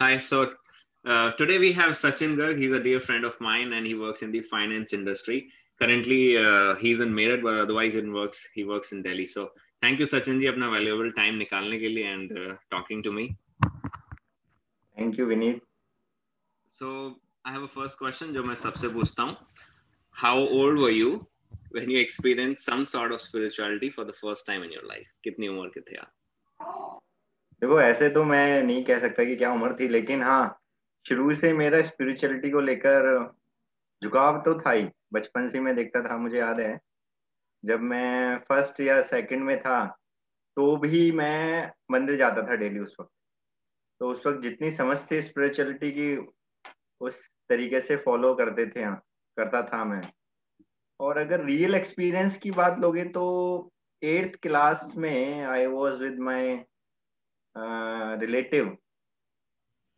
Hi. So uh, today we have Sachin Garg. He's a dear friend of mine, and he works in the finance industry. Currently, uh, he's in Meerut, but otherwise, it works. He works in Delhi. So thank you, Sachin ji, अपना valuable time निकालने के लिए and uh, talking to me. Thank you, Vineet. So I have a first question जो मैं सबसे पूछता हूँ. How old were you when you experienced some sort of spirituality for the first time in your life? कितनी उम्र के थे आप? देखो, ऐसे तो मैं नहीं कह सकता कि क्या उम्र थी, लेकिन हाँ शुरू से मेरा स्पिरिचुअलिटी को लेकर झुकाव तो था ही। बचपन से मैं देखता था, मुझे याद है। जब मैं फ़र्स्ट या सेकंड में था तो भी मैं मंदिर जाता था डेली उस वक्त। तो उस वक्त जितनी समझ थी स्पिरिचुअलिटी की, उस तरीके से फॉलो करते थे हाँ करता था मैं। और अगर रियल एक्सपीरियंस की बात लोगे तो एट्थ क्लास में I was with my relative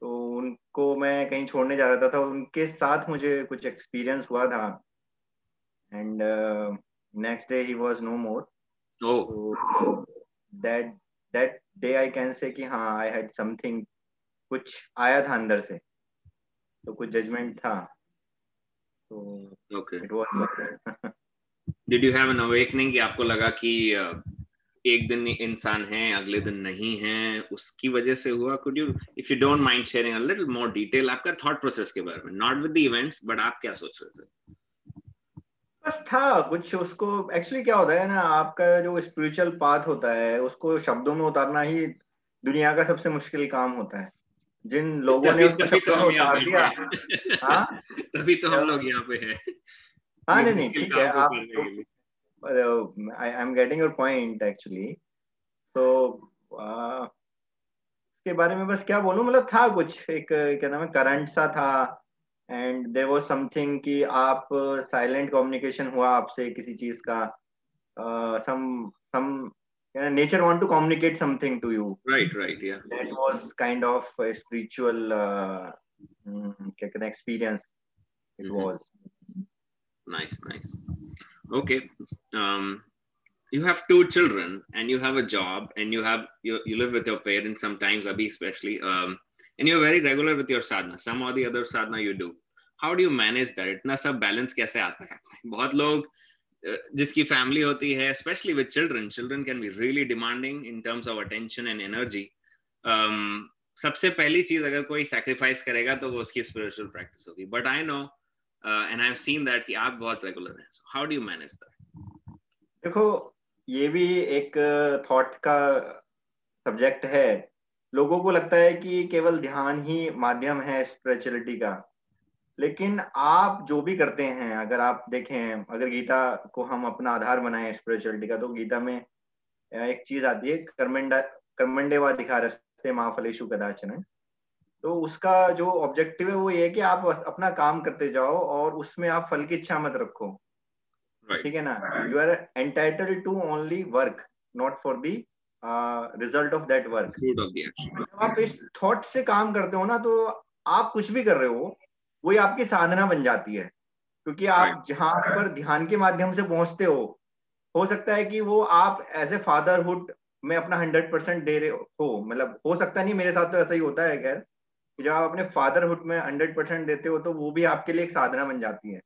तो उनको मैं कहीं छोड़ने जा रहा था उनके साथ मुझे कुछ एक्सपीरियंस हुआ था। And next day he was no more that that day I can say कि हाँ आई हैड समथिंग कुछ आया था अंदर से। तो कुछ जजमेंट था। तो it was did you have an awakening कि आपको लगा कि uh, एक दिन इंसान है अगले दिन नहीं है उसकी वजह से हुआ could you if you don't mind sharing a little more detail आपका थॉट प्रोसेस के बारे में not with the events but आप क्या सोच रहे थे? बस था कुछ उसको एक्चुअली क्या होता है ना आपका जो स्पिरिचुअल पाथ होता है उसको शब्दों में उतारना ही दुनिया का सबसे मुश्किल काम होता है। जिन लोगों ने उसको शब्दों तो में उतार दिया हाँ। तभी तो हम लोग यहाँ पे हैं। हाँ नहीं नहीं ठीक है आप uh, I, I'm getting your point actually. So uh, के बारे में बस क्या बोलूँ मतलब था कुछ एक क्या नाम है करंट सा था एंड देर वॉज़ समथिंग कि आप साइलेंट uh, कम्युनिकेशन हुआ आपसे किसी चीज़ का some some nature want to communicate something to you right right yeah that was kind of a spiritual uh, mm, experience it mm-hmm. was nice nice okay um, you have two children and you have a job and you have you, you live with your parents sometimes abhi especially um, and you're very regular with your sadhana some or the other sadhana you do how do you manage that इतना सब balance कैसे आता है बहुत लोग जिसकी family होती है specially with children children can be really demanding in terms of attention and energy सबसे पहली चीज अगर कोई सैक्रिफाइस करेगा तो वो उसकी स्पिरिचुअल प्रैक्टिस होगी but I know and I have seen that कि आप बहुत रेगुलर हैं so how do you manage that देखो, ये भी एक थॉट का सब्जेक्ट है। लोगों को लगता है कि केवल ध्यान ही माध्यम है स्पिरिचुअलिटी का। लेकिन आप जो भी करते हैं, अगर आप देखें, अगर गीता को हम अपना आधार बनाए स्पिरिचुअलिटी का तो गीता में एक चीज़ आती है, कर्मंडा, कर्मंडेवा दिखा रस्ते महाफलेशु कदाचन। तो उसका जो ऑब्जेक्टिव है, वो ये है कि आप अपना काम करते जाओ और उसमें आप फल की इच्छा मत रखो। ठीक है ना? You are entitle to only work not for the result of that work जब आप इस थॉट से काम करते हो ना तो आप कुछ भी कर रहे हो वही आपकी साधना बन जाती है। क्योंकि आप right. जहाँ पर ध्यान के माध्यम से पहुँचते हो हो सकता है कि वो आप एज ए फादरहुड में अपना हंड्रेड परसेंट दे रहे हो। मतलब हो सकता नहीं मेरे साथ तो ऐसा ही होता है खैर। जब आप अपने फादरहुड में हंड्रेड परसेंट देते हो तो वो भी आपके लिए एक साधना बन जाती है।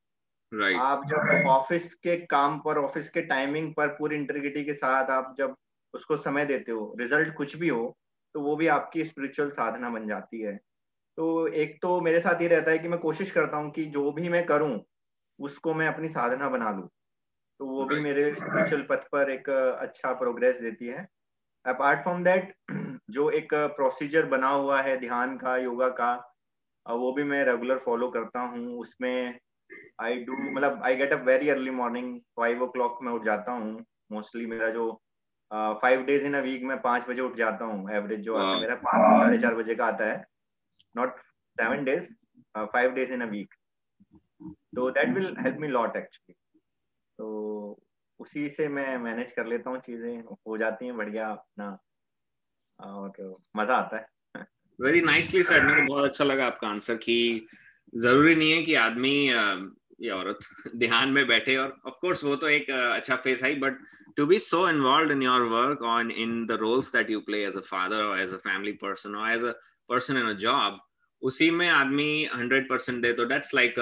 Right. आप जब ऑफ़िस के काम पर ऑफ़िस के टाइमिंग पर पूरी इंटीग्रिटी के साथ आप जब उसको समय देते हो रिज़ल्ट कुछ भी हो तो वो भी आपकी स्पिरिचुअल साधना बन जाती है। तो एक तो मेरे साथ ये रहता है कि मैं कोशिश करता हूँ कि जो भी मैं करूँ उसको मैं अपनी साधना बना लू। तो वो भी मेरे स्पिरिचुअल पथ पर एक अच्छा प्रोग्रेस देती है। अपार्ट फ्रॉम दैट जो एक प्रोसीजर बना हुआ है ध्यान का योगा का वो भी मैं रेगुलर फॉलो करता हूँ। उसमें आई डू मतलब I get a very early morning five o'clock में उठ जाता हूँ। मोस्टली मेरा जो five days in a week में पाँच बजे उठ जाता हूँ। एवरेज जो आता है मेरा पाँच से साढ़े चार बजे का आता है। Not seven days five days in a week तो that will help me lot actually तो उसी से मैं मैनेज कर लेता हूँ चीज़ें। हो जाती हैं बढ़िया अपना और मज़ा आता है। वेरी नाइसली सेड मेरे को बहुत अच्छा लगा आपका आंसर कि ज़रूरी नहीं है कि आदमी ये औरत ध्यान में बैठे और ऑफ़ कोर्स वो तो एक अच्छा फेस है but to be so involved in your work on in the roles that you play as a father और एज अ फैमिली पर्सन और as a person in a job उसी में आदमी हंड्रेड परसेंट दे तो that's like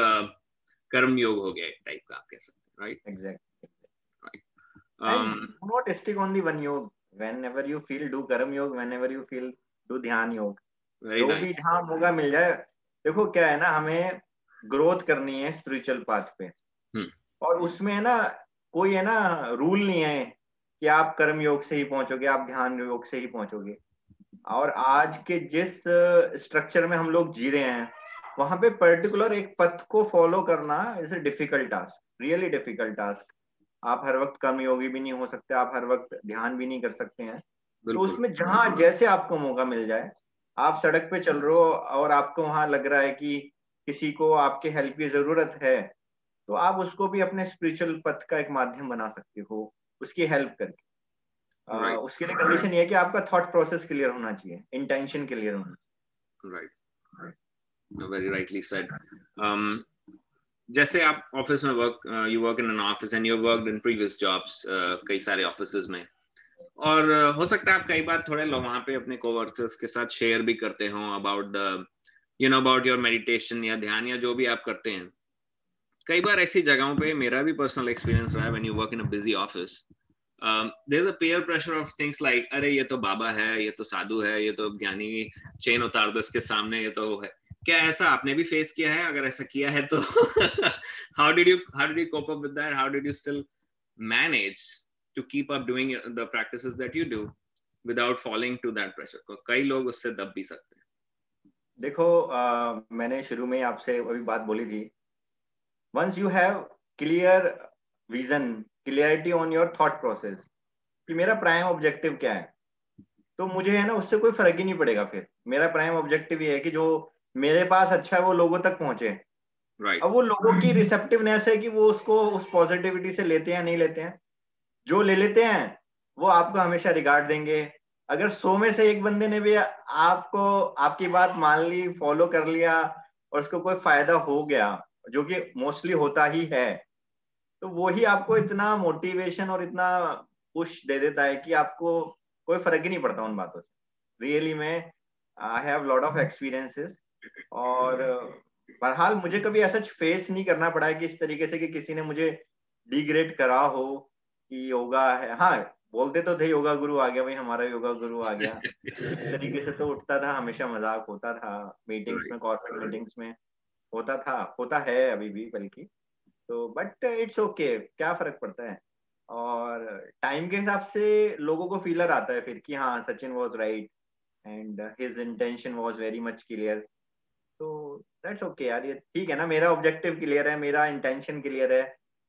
कर्म योग हो गया टाइप का आप कह सकते हैं right exact not stick only one yoga whenever you feel do karma yoga whenever you feel do ध्यान योग जो भी जहाँ होगा मिल जाए। देखो क्या है ना हमें ग्रोथ करनी है स्पिरिचुअल पाथ पे। हम्म। और उसमें है ना कोई है ना रूल नहीं है कि आप कर्म योग से ही पहुंचोगे आप ध्यान योग से ही पहुंचोगे। और आज के जिस स्ट्रक्चर में हम लोग जी रहे हैं वहाँ पे पर्टिकुलर एक पथ को फॉलो करना is a difficult task really difficult task आप हर वक्त कर्म योगी भी नहीं हो सकते आप हर वक्त ध्यान भी नहीं कर सकते हैं। तो उसमें जहाँ जैसे आपको मौका मिल जाए आप सड़क पे चल रहे हो और आपको वहाँ लग रहा है कि किसी को आपके हेल्प की ज़रूरत है तो आप उसको भी अपने स्पिरिचुअल पथ का एक माध्यम बना सकते हो उसकी हेल्प करके। Right. उसके लिए कंडीशन ये है कि आपका थॉट प्रोसेस क्लियर होना चाहिए इंटेंशन क्लियर होना right. Very rightly said. Um जैसे आप ऑफ़िस में work you work in an office and you worked in previous jobs कई सारे ऑफ़िस में। और uh, हो सकता है आप कई बार थोड़े लोग वहाँ पे अपने कोवर्कर्स के साथ शेयर भी करते हो about the you know about your meditation या ध्यान, या जो भी आप करते हैं। कई बार ऐसी जगहों पे मेरा भी पर्सनल एक्सपीरियंस रहा है when you work in a busy office there a peer pressure of things like अरे, ये तो बाबा है, ये तो साधु है, ये तो ज्ञानी चेन उतार दो इसके सामने, ये तो है। क्या ऐसा आपने भी फेस किया है? अगर ऐसा किया है तो how did you how did you cope up with that how did you still manage to keep up doing the practices that you do without following to that pressure कई लोग उससे दब भी सकते हैं। देखो आ, मैंने शुरू में आपसे अभी बात बोली थी। Once you have clear vision clarity on your thought process कि मेरा प्राइम ऑब्जेक्टिव क्या है तो मुझे है ना उससे कोई फ़र्क ही नहीं पड़ेगा फिर। मेरा प्राइम ऑब्जेक्टिव ये है कि जो मेरे पास अच्छा है वो लोगों तक पहुँचे। राइट अब वो लोगों की रिसेप्टिवनेस है कि वो उसको उस पॉजिटिविटी से लेते हैं नहीं लेते हैं। जो ले लेते हैं वो आपको हमेशा रिगार्ड देंगे। अगर सौ में से एक बंदे ने भी आपको आपकी बात मान ली फॉलो कर लिया और उसको कोई फ़ायदा हो गया जो कि मोस्टली होता ही है तो वो ही आपको इतना मोटिवेशन और इतना पुश दे देता है कि आपको कोई फ़र्क ही नहीं पड़ता उन बातों से। रियली में I have lot of experiences और बहरहाल मुझे कभी ऐसा फेस नहीं करना पड़ा है कि इस तरीके से कि किसी ने मुझे डिग्रेड करा हो कि योगा है। हाँ बोलते तो थे योगा गुरु आ गया भाई हमारा योगा गुरु आ गया। इस तरीके से तो उठता था हमेशा मज़ाक होता था मीटिंग्स में कॉर्पोरेट मीटिंग्स में होता था होता है अभी भी बल्कि। तो बट इट्स ओके क्या फ़र्क पड़ता है? और टाइम के हिसाब से लोगों को फीलर आता है फिर कि हाँ Sachin was right and his intention was very much clear तो दैट्स ओके यार ये ठीक है ना मेरा ऑब्जेक्टिव क्लियर है मेरा इंटेंशन क्लियर है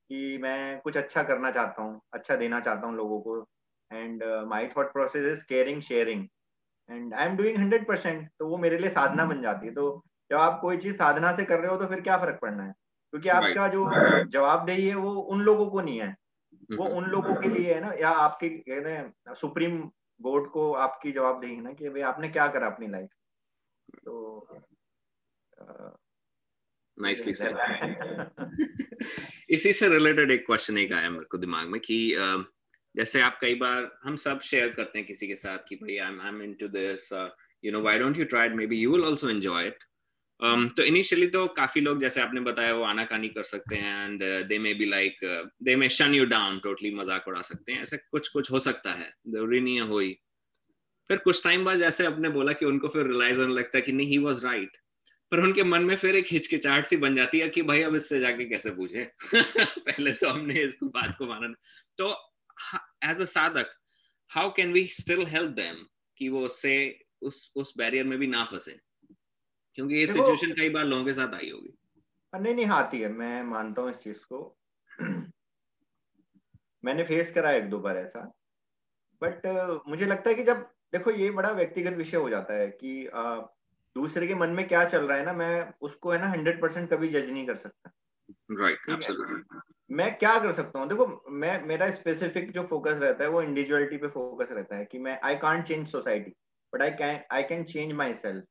कि मैं कुछ अच्छा करना चाहता हूँ अच्छा देना चाहता हूँ लोगों को। And my thought process is caring sharing and I am doing hundred percent तो वो मेरे लिए साधना बन जाती है। तो जब आप कोई चीज़ साधना से कर रहे हो तो फिर क्या फ़र्क पड़ना है? क्योंकि आपका जो जवाबदेही है वो उन लोगों को नहीं है। वो उन लोगों के लिए है ना? या आपके कहते हैं सुप्रीम बोर्ड को आपकी जवाबदेही है ना कि भाई आपने क्या करा अपनी लाइफ तो नाइसली सेड इसी से रिलेटेड एक क्वेश्चन एक आया मेरे को दिमाग में कि uh, जैसे आप कई बार हम सब शेयर करते हैं किसी के साथ कि भाई I I am into this you know why don't you try maybe you will also enjoy it um, तो इनिशियली तो काफ़ी लोग जैसे आपने बताया वो आनाकानी कर सकते हैं and they maybe like they may shun you down totally मज़ाक उड़ा सकते हैं। ऐसा कुछ कुछ हो सकता है। ज़रूरी नहीं है हो ही। फिर कुछ टाइम बाद जैसे आपने बोला कि उनको फिर रियलाइज़ होने लगता है कि नहीं ही वॉज़ राइट पर उनके मन में फिर एक हिचकिचाहट सी बन जाती है कि भाई अब इससे जाके कैसे पूछे पहले तो हमने इसको बात को माना तो एज अ साधक how can we still help them कि वो उससे उस उस बैरियर में भी ना फंसे? क्योंकि ये सिचुएशन कई बार लोगों के साथ आई होगी। नहीं नहीं आती है। मैं मानता हूँ इस चीज़ को। मैंने फेस करा एक दो बार ऐसा। बट uh, मुझे लगता है कि जब देखो ये बड़ा व्यक्तिगत विषय हो जाता है कि uh, दूसरे के मन में क्या चल रहा है ना मैं उसको है ना हंड्रेड परसेंट कभी जज नहीं कर सकता। राइट right, मैं क्या कर सकता हूँ? देखो मैं मेरा स्पेसिफिक जो फोकस रहता है वो इंडिविजुअलिटी पे फोकस रहता है कि मैं I can't change society but I can I can change myself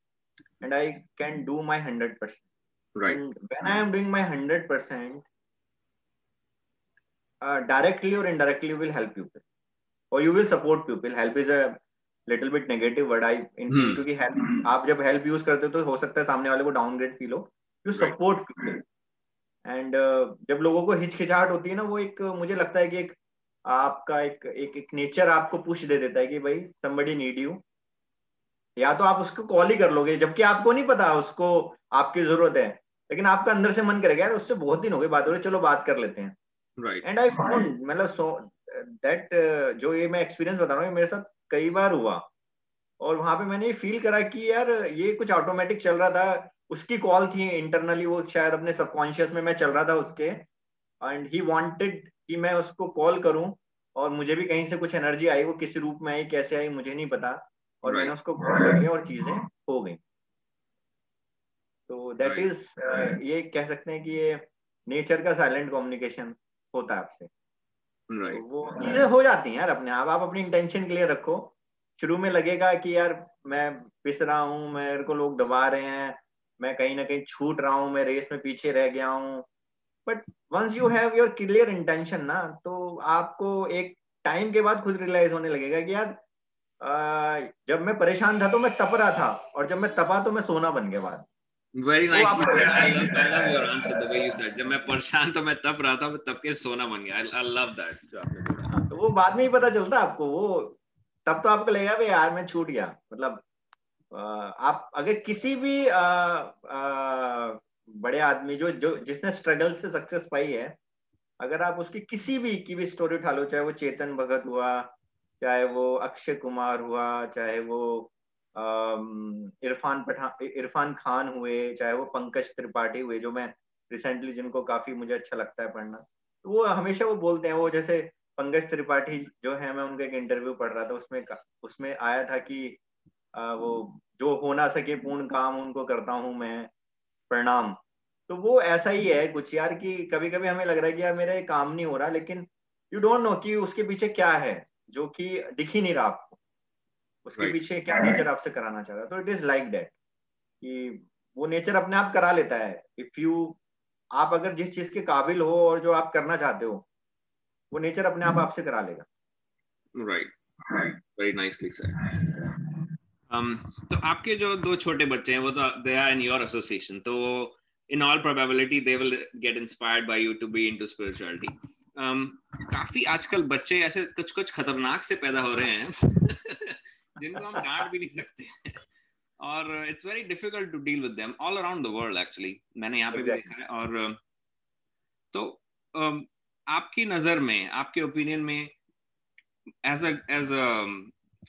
and I can do my hundred percent right when i am doing my 100% uh, directly or indirectly will help people or you will support people. Help is little bit negative word I in क्योंकि help आप जब help use करते हो तो हो सकता है सामने वाले को डाउनग्रेड फील हो। यू सपोर्ट पीपल एंड जब लोगों को हिचकिचाहट होती है ना वो एक मुझे लगता है कि एक आपका एक एक एक नेचर आपको पुश दे देता है कि भाई समबडी नीड यू या तो आप उसको कॉल ही कर लोगे जबकि आपको नहीं पता उसको आपकी ज़रूरत है। लेकिन आपका अंदर से मन करेगा यार उससे बहुत दिन हो गए बात हो रही चलो बात कर लेते हैं। एंड आई फाउंड मतलब सो दैट जो ये मैं एक्सपीरियंस बता रहा हूँ मेरे साथ कई बार हुआ। और वहाँ पे मैंने ये फील करा कि यार ये कुछ ऑटोमेटिक चल रहा था उसकी कॉल थी इंटरनली वो शायद अपने सबकॉन्शियस में मैं चल रहा था उसके एंड ही वांटेड कि मैं उसको कॉल करूँ और मुझे भी कहीं से कुछ एनर्जी आई वो किस रूप में आई कैसे आई मुझे नहीं पता और right. मैंने उसको कॉल कर लिया और चीज़ें हो गई। तो दैट इज़ uh, ये कह सकते हैं कि ये नेचर का साइलेंट कम्युनिकेशन होता है आपसे। right. तो वो चीज़ें हो जाती हैं यार अपने आप आप अपनी इंटेंशन क्लियर रखो। शुरू में लगेगा कि यार मैं पिस रहा हूँ मेरे को लोग दबा रहे हैं मैं कहीं ना कहीं छूट रहा हूँ मैं रेस में पीछे रह गया हूँ। But once you have your clear intention ना तो आपको एक टाइम के बाद खुद रियलाइज़ होने लगेगा कि यार आ, जब मैं परेशान था तो मैं तप रहा था और जब मैं तपा तो मैं सोना बन गया बाद। Very nice I love your answer the way you said जब मैं परेशान तो मैं तप रहा था मैं तब के सोना बन गया। आई लव दैट जो आपने बोला। तो वो बाद में ही पता चलता आपको वो तब तो आपको लगेगा भाई यार मैं छूट गया। मतलब आप अगर किसी भी आ, आ, बड़े आदमी जो जो जिसने स्ट्रगल से सक्सेस पाई है अगर आप उसकी किसी भी की भी स्टोरी उठा लो चाहे वो चेतन भगत हुआ चाहे वो अक्षय कुमार हुआ चाहे वो इरफान पठान इरफान खान हुए चाहे वो पंकज त्रिपाठी हुए जो मैं रिसेंटली जिनको काफ़ी मुझे अच्छा लगता है पढ़ना तो वो हमेशा वो बोलते हैं वो जैसे पंकज त्रिपाठी जो है मैं उनका एक इंटरव्यू पढ़ रहा था उसमें उसमें आया था कि वो जो हो ना सके पूर्ण काम उनको करता हूँ मैं प्रणाम। तो वो ऐसा ही है कुछ यार कि कभी कभी हमें लग रहा है कि यार मेरा ये काम नहीं हो रहा लेकिन यू डोंट नो कि उसके पीछे क्या है जो कि दिख ही नहीं रहा आपको। उसके right. पीछे क्या नेचर आपसे कराना चाह रहा है। तो इट इज़ लाइक दैट कि वो नेचर अपने आप करा लेता है। इफ़ यू आप अगर जिस चीज़ के काबिल हो और जो आप करना चाहते हो वो नेचर अपने आप आपसे करा लेगा। Right very nicely sir um, तो आपके जो दो छोटे बच्चे हैं वो तो they are in your association तो in all probability they will get inspired by you to be into spirituality काफ़ी आजकल बच्चे ऐसे कुछ कुछ खतरनाक से पैदा हो रहे हैं जिनको हम डांट भी नहीं सकते और it's very difficult to deal with them all around the world actually मैंने यहाँ पे exactly. भी देखा है और तो um, आपकी नज़र में आपके ओपिनियन में as as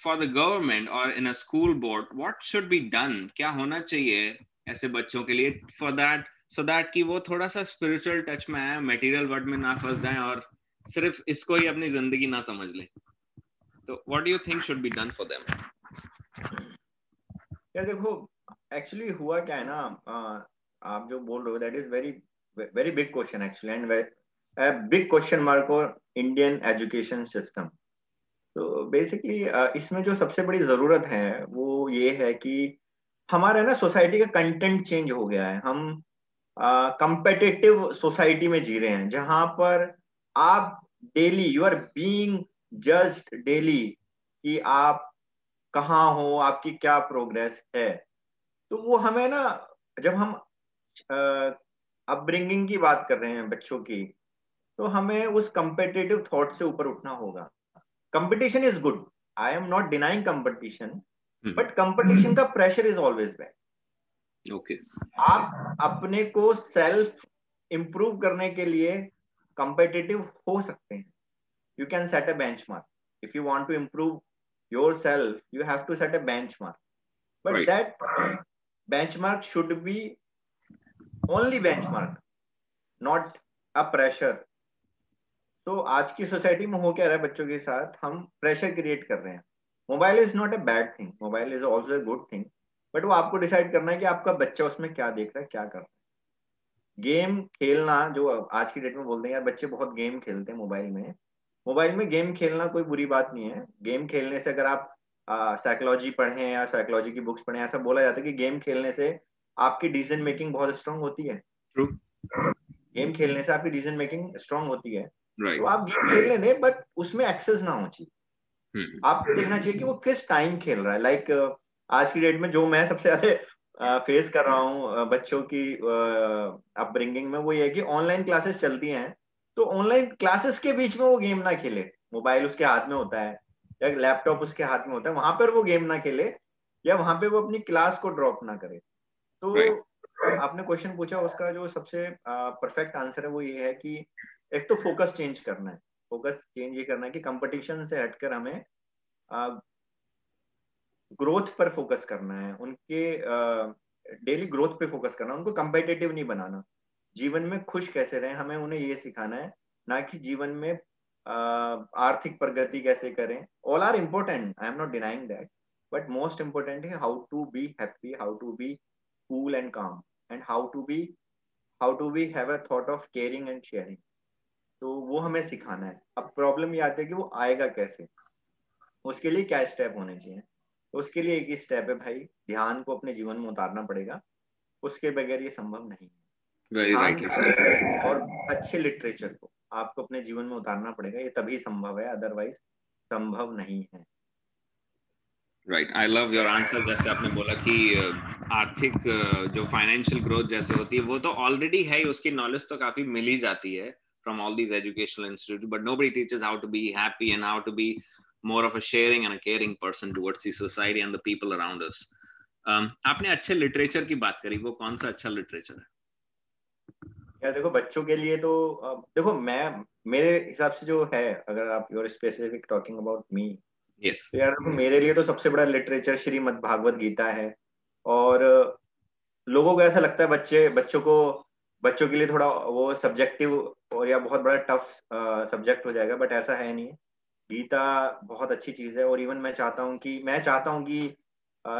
a the government और in a school board, what should be done? क्या होना चाहिए ऐसे बच्चों के लिए फॉर that? So that कि वो थोड़ा सा spiritual touch में आए, material world में ना फंस जाए और सिर्फ़ इसको ही अपनी ज़िंदगी ना समझ ले। तो what do you think should be done for them? यार देखो एक्चुअली हुआ क्या है ना आप जो बोल रहे हो that is very very big question actually and big question mark और इंडियन एजुकेशन सिस्टम तो बेसिकली इसमें जो सबसे बड़ी ज़रूरत है, वो ये है कि हमारा ना सोसाइटी का कंटेंट चेंज हो गया है। हम कंपेटेटिव सोसाइटी में जी रहे हैं, जहाँ पर आप daily you are being judged daily कि आप कहाँ हो, आपकी क्या प्रोग्रेस है। तो वो हमें ना, जब हम अपब्रिंगिंग की बात कर रहे हैं बच्चों की तो हमें उस कंपेटेटिव थॉट से ऊपर उठना होगा। Competition is good I am not denying competition but competition का pressure is always bad okay आप अपने को सेल्फ इंप्रूव करने के लिए कंपेटिटिव हो सकते हैं। You can set a benchmark if you want to improve yourself you have to set a benchmark but that benchmark should be only benchmark not a pressure तो आज की सोसाइटी में हो क्या रहा है बच्चों के साथ? हम प्रेशर क्रिएट कर रहे हैं। Mobile is not a bad thing mobile is also a good thing but वो आपको डिसाइड करना है कि आपका बच्चा उसमें क्या देख रहा है क्या कर रहा है। गेम खेलना जो आज की डेट में बोलते हैं यार बच्चे बहुत गेम खेलते हैं मोबाइल में। मोबाइल में गेम खेलना कोई बुरी बात नहीं है। गेम खेलने से अगर आप साइकोलॉजी पढ़े या साइकोलॉजी की बुक्स पढ़े ऐसा बोला जाता है कि गेम खेलने से आपकी डिसीज़न मेकिंग बहुत स्ट्रांग होती है। गेम खेलने से आपकी डिसीज़न मेकिंग स्ट्रांग होती है। Right. तो आप गेम खेलने दें बट उसमें एक्सेस ना हो चीज़ हम्म। आपको देखना चाहिए कि वो किस टाइम खेल रहा है लाइक like, आज की डेट में जो मैं सबसे ज़्यादा फेस कर रहा हूँ बच्चों की अपब्रिंगिंग में वो ये है कि ऑनलाइन क्लासेस चलती हैं तो ऑनलाइन क्लासेस के बीच में वो गेम ना खेले मोबाइल उसके हाथ में होता है या लैपटॉप उसके हाथ में होता है वहाँ पर वो गेम ना खेले या वहाँ पे वो अपनी क्लास को ड्रॉप ना करे तो right. आपने क्वेश्चन पूछा उसका जो सबसे परफेक्ट आंसर है वो ये है कि एक तो फोकस चेंज करना है। फोकस चेंज ये करना है कि कंपटीशन से हटकर हमें ग्रोथ पर फोकस करना है। उनके डेली ग्रोथ पे फोकस करना उनको कंपेटेटिव नहीं बनाना। जीवन में खुश कैसे रहे, हमें उन्हें ये सिखाना है, ना कि जीवन में आर्थिक प्रगति कैसे करें। All are important I am not denying that but most important है how to be happy how to be cool and calm and how to be how to be have a thought of caring and sharing तो वो हमें सिखाना है। अब problem ये आती है कि वो आएगा कैसे? उसके लिए क्या स्टेप होने चाहिए? उसके लिए एक ही स्टेप है भाई ध्यान को अपने जीवन में उतारना पड़ेगा। उसके बगैर ये संभव नहीं है। और अच्छे लिटरेचर को आपको अपने जीवन में उतारना पड़ेगा। ये तभी संभव है अदरवाइज़ संभव नहीं है। Right I love your answer जैसे आपने बोला कि आर्थिक जो फाइनेंशियल ग्रोथ जैसे होती है वो तो ऑलरेडी है उसकी नॉलेज तो काफ़ी मिल ही जाती है। From all these educational institutes but nobody teaches how to be happy and how to be more of a sharing and a caring person towards the society and the people around us um, आपने अच्छे literature की बात करी वो कौन सा अच्छा literature है यार देखो बच्चों के लिए तो देखो मैं मेरे हिसाब से जो है अगर आप your specific talking about me yes यार देखो मेरे लिए तो सबसे बड़ा लिटरेचर श्रीमद भागवत गीता है और लोगों को ऐसा लगता है बच्चे बच्चों को बच्चों के लिए थोड़ा वो सब्जेक्टिव और यह बहुत बड़ा टफ सब्जेक्ट हो जाएगा बट ऐसा है नहीं। गीता बहुत अच्छी चीज़ है और इवन मैं चाहता हूँ कि मैं चाहता हूँ कि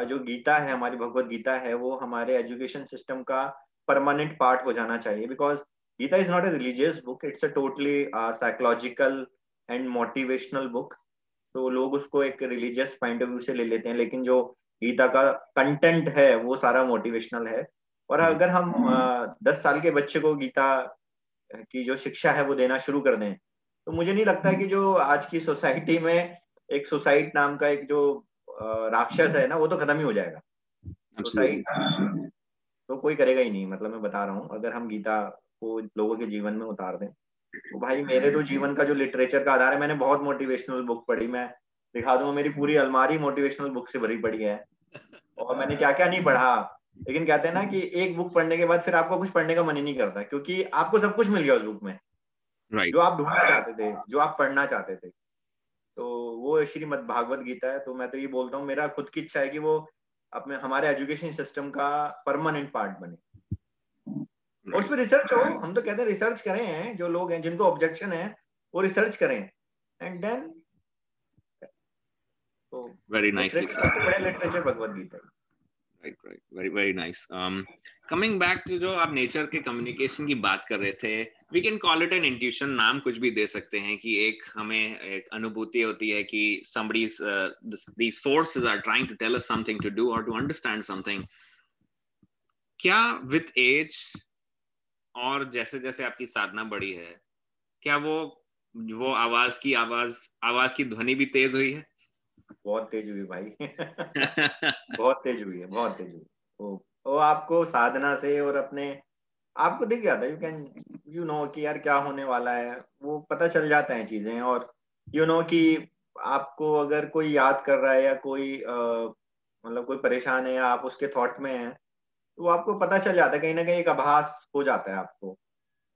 जो गीता है हमारी भगवत गीता है वो हमारे एजुकेशन सिस्टम का परमानेंट पार्ट हो जाना चाहिए। Because Gita is not a religious book it's a totally psychological and motivational book तो लोग उसको एक रिलीजियस पॉइंट ऑफ़ व्यू से ले लेते हैं लेकिन जो गीता का कंटेंट है वो सारा मोटिवेशनल है। और अगर हम दस साल के बच्चे को गीता की जो शिक्षा है वो देना शुरू कर दें। तो मुझे नहीं लगता कि जो आज की सोसाइटी में एक सोसाइट नाम का एक जो राक्षस है ना वो तो खत्म ही हो जाएगा। सोसाइट तो कोई करेगा ही नहीं मतलब मैं बता रहा हूँ। अगर हम गीता को लोगों के जीवन में उतार दें तो भाई मेरे तो जीवन का जो लिटरेचर का आधार है मैंने बहुत मोटिवेशनल बुक पढ़ी मैं दिखा दूँगा मेरी पूरी अलमारी मोटिवेशनल बुक से भरी पड़ी है। और मैंने क्या क्या नहीं पढ़ा लेकिन कहते हैं ना कि एक बुक पढ़ने के बाद फिर आपको कुछ पढ़ने का मन ही नहीं करता क्योंकि आपको सब कुछ मिल गया उस बुक में। Right. जो आप ढूंढना चाहते थे जो आप पढ़ना चाहते थे। तो वो श्रीमद भागवत गीता है तो मैं तो ये बोलता हूँ मेरा खुद की इच्छा है कि वो अपने हमारे एजुकेशन सिस्टम का परमानेंट पार्ट बने। right. और उस पर रिसर्च हो हम तो कहते हैं रिसर्च करें हैं जो लोग हैं जिनको ऑब्जेक्शन है वो रिसर्च करें। And then very nice literature Bhagavad Gita right right very very nice coming back to जो आप नेचर के कम्युनिकेशन की बात कर रहे थे we can call it an intuition नाम कुछ भी दे सकते हैं कि एक हमें एक अनुभूति होती है कि somebody's uh, these forces are trying to tell us something to do or to understand something. क्या विथ एज और जैसे जैसे आपकी साधना बढ़ी है क्या वो वो आवाज़ की आवाज़ आवाज़ की ध्वनि भी तेज हुई है? बहुत तेज हुई भाई। बहुत तेज हुई है बहुत तेज हुई। वो वो आपको साधना से और अपने आपको दिख जाता है यू कैन यू नो कि यार क्या होने वाला है। वो पता चल जाता है चीज़ें और यू you नो know कि आपको अगर कोई याद कर रहा है या कोई मतलब कोई परेशान है या आप उसके थॉट में है तो आपको पता चल जाता है कहीं ना कहीं एक आभास हो जाता है आपको।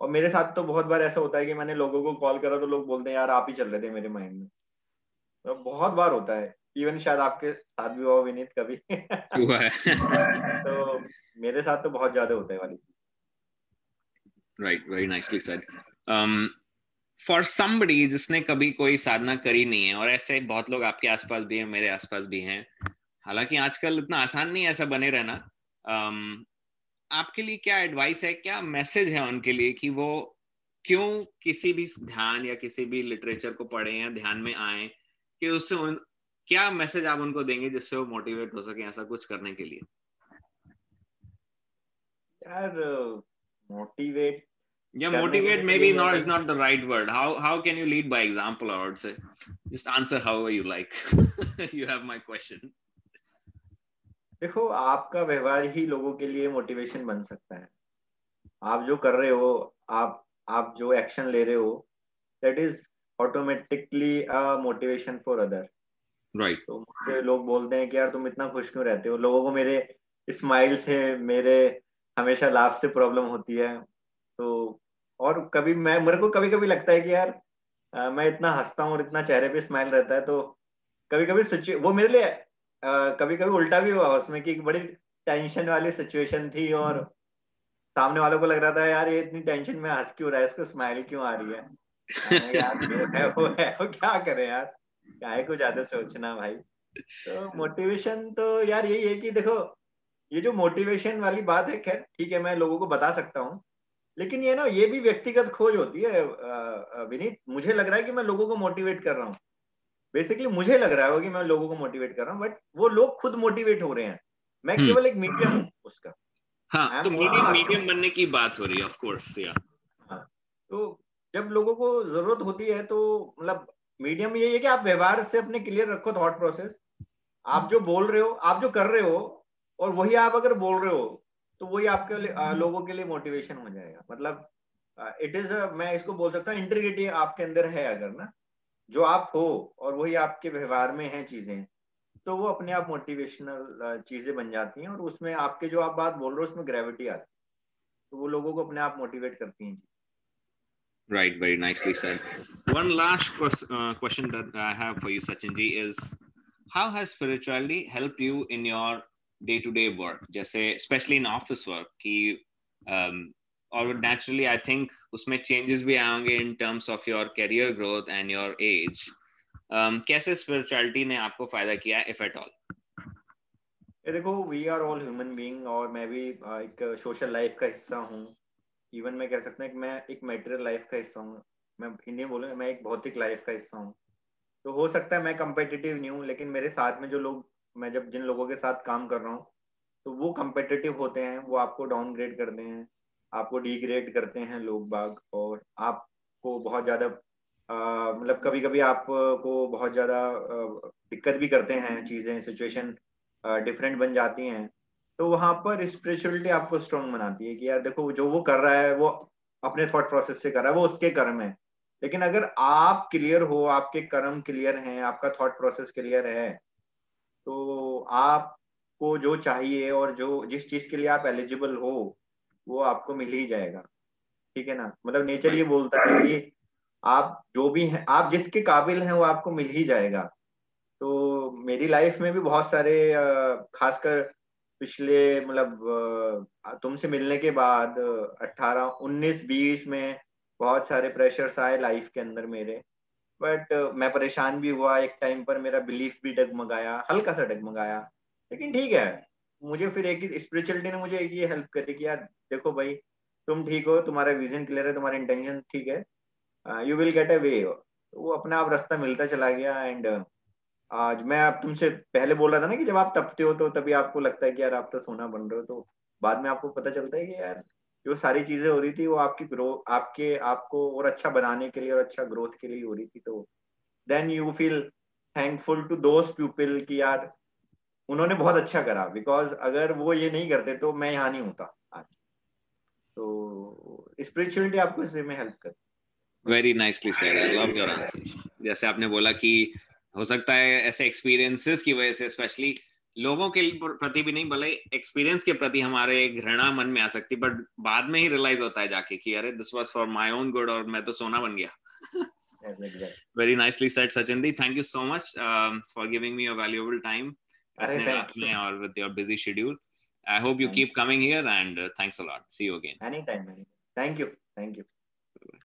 और मेरे साथ तो बहुत बार ऐसा होता है कि मैंने लोगों को कॉल करा तो लोग बोलते हैं यार आप ही चल रहे थे मेरे माइंड में। तो बहुत बार होता है। इवन शायद आपके साथ भी हुआ विनीत कभी। हुआ है। तो मेरे साथ तो बहुत ज़्यादा होता है वाली चीज़। Right very nicely said for somebody जिसने कभी कोई साधना करी नहीं है और ऐसे बहुत लोग आपके आसपास भी हैं मेरे आसपास भी हैं हालाँकि आजकल इतना आसान नहीं है ऐसा बने रहना um, आपके लिए क्या एडवाइस है क्या मैसेज है उनके लिए कि वो क्यों किसी भी ध्यान या किसी भी लिटरेचर को पढ़े या ध्यान में आए कि उससे उन क्या मैसेज आप उनको देंगे जिससे वो मोटिवेट हो सके ऐसा कुछ करने के लिए? यार मोटिवेट या motivate maybe not is not the right word how how can you lead by example और से just answer how are you like you have my question देखो आपका व्यवहार ही लोगों के लिए मोटिवेशन बन सकता है। आप जो कर रहे हो आप आप जो एक्शन ले रहे हो that is automatically motivation for other right तो मुझसे लोग बोलते हैं कि यार तुम इतना खुश क्यों रहते हो? लोगों को मेरे स्माइल से मेरे हमेशा लाभ से प्रॉब्लम होती है। तो और कभी मैं मेरे को कभी कभी लगता है कि यार आ, मैं इतना हंसता हूँ और इतना चेहरे पे स्माइल रहता है तो कभी कभी वो मेरे लिए कभी कभी उल्टा भी हुआ उसमें कि एक बड़ी टेंशन वाली सिचुएशन थी और सामने वालों को लग रहा था यार ये इतनी टेंशन में हंस क्यों रहा है? इसको स्माइल क्यों आ रही है? यार है वो है वो क्या करें यार? क्या है कुछ ज़्यादा सोचना भाई। तो मोटिवेशन तो यार यही है कि देखो ये जो मोटिवेशन वाली बात है खैर ठीक है मैं लोगों को बता सकता हूँ। लेकिन ये ना ये भी व्यक्तिगत खोज होती है विनीत। मुझे लग रहा है कि मैं लोगों को मोटिवेट कर रहा हूँ। बेसिकली मुझे लग रहा है कि मैं लोगों को मोटिवेट कर रहा हूँ बट वो लोग खुद मोटिवेट हो रहे हैं। मैं हम्म। केवल एक मीडियम हूँ उसका। हाँ तो मीडियम मीडियम बनने की बात हो रही है ऑफ़ कोर्स या हाँ तो जब लोगों को ज़रूरत होती है तो मतलब मीडियम ये है कि आप व्यवहार से अपने क्लियर रखो थॉट प्रोसेस आप जो बोल रहे हो, आप जो कर रहे हो, और वही आप अगर बोल रहे हो तो वही आपके लोगों के लिए मोटिवेशन हो जाएगा। मतलब इट इज़ मैं इसको बोल सकता हूँ इंटीग्रिटी आपके अंदर है अगर ना, जो आप हो, और वही आपके व्यवहार में है चीज़ें तो वो अपने आप मोटिवेशनल चीज़ें बन जाती हैं, और उसमें आपके जो आप बात बोल रहे हो, उसमें ग्रेविटी आती है। तो वो लोगों को अपने आप मोटिवेट करती हैं Right, very nicely said. One last uh, question that I have for you, Sachinji, is how has spirituality helped you in your day to day work जैसे स्पेशली इन ऑफिस वर्क कि um, और naturally I think उसमें changes भी आएंगे in terms of your career growth and your age कैसे spirituality ने आपको फायदा किया इफ एट ऑल ये देखो we are all human being और मैं भी एक सोशल लाइफ का हिस्सा हूँ इवन मैं कह सकता हूँ मैं एक मेटेरियल लाइफ का हिस्सा हूँ। मैं हिंदी में बोलूँ, मैं एक भौतिक लाइफ का हिस्सा हूँ। तो हो सकता है मैं कंपेटिटिव नहीं हूँ, लेकिन मेरे साथ में जो लोग, मैं जब जिन लोगों के साथ काम कर रहा हूँ तो वो कम्पिटेटिव होते हैं, वो आपको डाउनग्रेड करते हैं, आपको डिग्रेड करते हैं लोग बाग, और आपको बहुत ज़्यादा मतलब कभी कभी आपको बहुत ज़्यादा दिक्कत भी करते हैं, चीज़ें सिचुएशन डिफरेंट बन जाती हैं। तो वहाँ पर स्पिरिचुअलिटी आपको स्ट्रॉन्ग बनाती है कि यार देखो जो वो कर रहा है, वो अपने थॉट प्रोसेस से कर रहा है, वो उसके कर्म है। लेकिन अगर आप क्लियर हो, आपके कर्म क्लियर हैं, आपका थॉट प्रोसेस क्लियर है तो आपको जो चाहिए और जो, जिस चीज़ के लिए आप एलिजिबल हो, वो आपको मिल ही जाएगा। ठीक है ना? मतलब नेचर ये बोलता है कि आप जो भी हैं, आप जिसके काबिल हैं, वो आपको मिल ही जाएगा। तो मेरी लाइफ में भी बहुत सारे खासकर पिछले मतलब तुमसे मिलने के बाद 18 19 20 में बहुत सारे प्रेशर्स आए लाइफ के अंदर मेरे। बट मैं परेशान भी हुआ, एक टाइम पर मेरा बिलीफ भी डगमगाया, हल्का सा डगमगाया। लेकिन ठीक है, मुझे फिर एक स्पिरिचुअलिटी ने मुझे ये हेल्प करी कि यार, देखो भाई, तुम ठीक हो, तुम्हारा विजन क्लियर है, तुम्हारा इंटेंशन ठीक है you will get a way वो अपना आप रास्ता मिलता चला गया एंड आज मैं आप तुमसे पहले बोल रहा था ना कि जब आप तपते हो तो तभी आपको लगता है कि यार आप तो सोना बन रहे हो तो बाद में आपको पता चलता है कि यार जो सारी चीज़ें हो रही थी वो आपकी ग्रो, आपके, आपको और अच्छा बनाने के लिए और अच्छा ग्रोथ के लिए हो रही थी तो then you feel thankful to those people कि यार उन्होंने बहुत अच्छा करा बिकॉज़ अगर वो ये नहीं करते तो मैं यहाँ नहीं होता आज। तो स्पिरिचुअलिटी आपको इस में हेल्प कर very nicely said I love your answer जैसे आपने बोला कि हो सकता है ऐसे एक्सपीरियंसेस की वजह से स्पेशली लोगों के प्रति भी नहीं भले एक्सपीरियंस के प्रति हमारे घृणा मन में आ सकती बट बाद में ही रियलाइज़ होता है जाके कि अरे this was for my own good और मैं तो सोना बन गया। Very nicely said Sachin di thank you so much for giving me your valuable time और with your busy schedule I hope you keep coming here and thanks a lot see you again any time thank you thank you